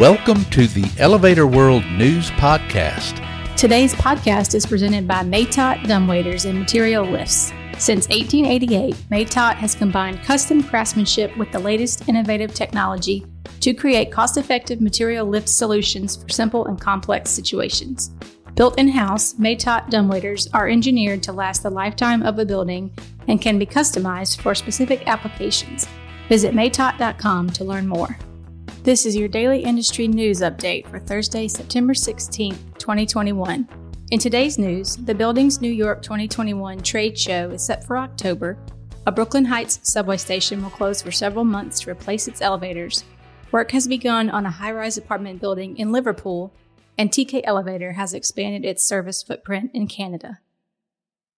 Welcome to the Elevator World News Podcast. Today's podcast is presented by Matot Dumbwaiters and Material Lifts. Since 1888, Matot has combined custom craftsmanship with the latest innovative technology to create cost effective material lift solutions for simple and complex situations. Built in house, Matot dumbwaiters are engineered to last the lifetime of a building and can be customized for specific applications. Visit matot.com to learn more. This is your daily industry news update for Thursday, September 16, 2021. In today's news, the Buildings New York 2021 trade show is set for October. A Brooklyn Heights subway station will close for several months to replace its elevators. Work has begun on a high rise apartment building in Liverpool, and TK Elevator has expanded its service footprint in Canada.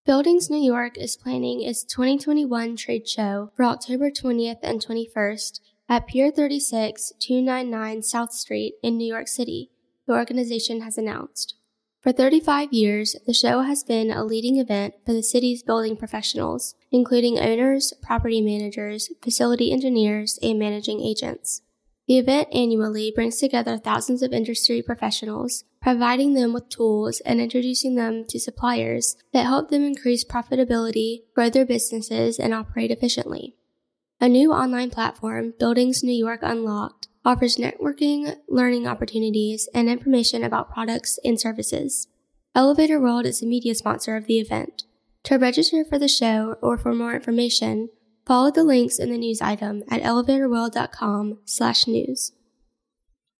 Buildings New York is planning its 2021 trade show for October 20th and 21st at Pier 36, 299 South Street in New York City, the organization has announced. For 35 years, the show has been a leading event for the city's building professionals, including owners, property managers, facility engineers, and managing agents. The event annually brings together thousands of industry professionals, providing them with tools and introducing them to suppliers that help them increase profitability, grow their businesses, and operate efficiently. A new online platform, Buildings New York Unlocked, offers networking, learning opportunities, and information about products and services. Elevator World is a media sponsor of the event. To register for the show or for more information, follow the links in the news item at elevatorworld.com/news.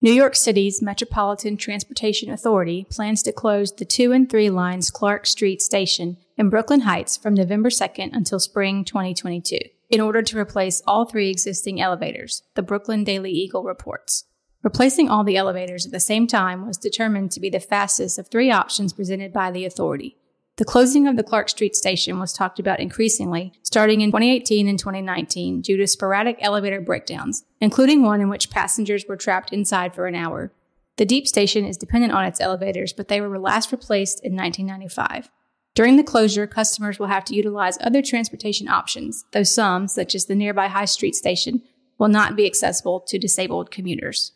New York City's Metropolitan Transportation Authority plans to close the 2 and 3 lines Clark Street station in Brooklyn Heights from November 2nd until spring 2022 in order to replace all three existing elevators, the Brooklyn Daily Eagle reports. Replacing all the elevators at the same time was determined to be the fastest of three options presented by the authority. The closing of the Clark Street station was talked about increasingly starting in 2018 and 2019 due to sporadic elevator breakdowns, including one in which passengers were trapped inside for an hour. The Deep Station is dependent on its elevators, but they were last replaced in 1995. During the closure, customers will have to utilize other transportation options, though some, such as the nearby High Street station, will not be accessible to disabled commuters.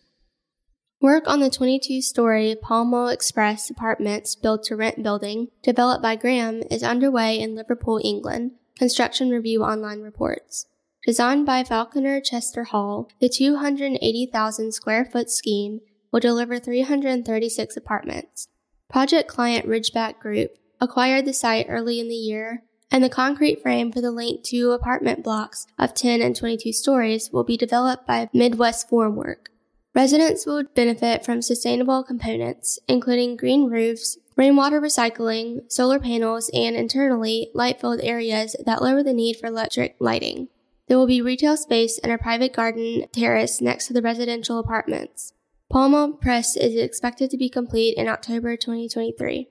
Work on the 22 story Pall Mall Express apartments built to rent building, developed by Graham, is underway in Liverpool, England, Construction Review Online reports. Designed by Falconer Chester Hall, the 280,000 square foot scheme will deliver 336 apartments. Project client Ridgeback Group acquired the site early in the year, and the concrete frame for the linked two apartment blocks of 10 and 22 stories will be developed by Midwest Formwork. Residents will benefit from sustainable components, including green roofs, rainwater recycling, solar panels, and internally light-filled areas that lower the need for electric lighting. There will be retail space and a private garden terrace next to the residential apartments. Pall Mall Press is expected to be complete in October 2023.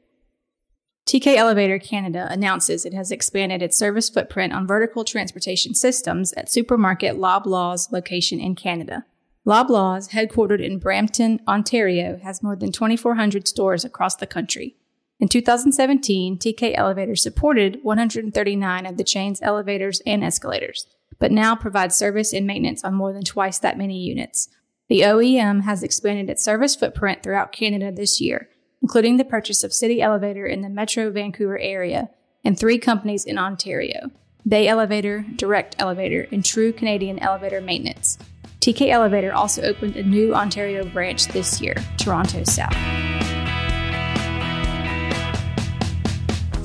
TK Elevator Canada announces it has expanded its service footprint on vertical transportation systems at supermarket Loblaws location in Canada. Loblaws, headquartered in Brampton, Ontario, has more than 2,400 stores across the country. In 2017, TK Elevator supported 139 of the chain's elevators and escalators, but now provides service and maintenance on more than twice that many units. The OEM has expanded its service footprint throughout Canada this year including the purchase of City Elevator in the Metro Vancouver area and three companies in Ontario Bay Elevator, Direct Elevator, and True Canadian Elevator Maintenance. TK Elevator also opened a new Ontario branch this year, Toronto South.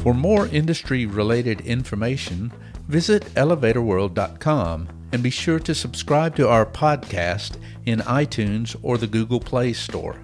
For more industry related information, visit elevatorworld.com and be sure to subscribe to our podcast in iTunes or the Google Play Store.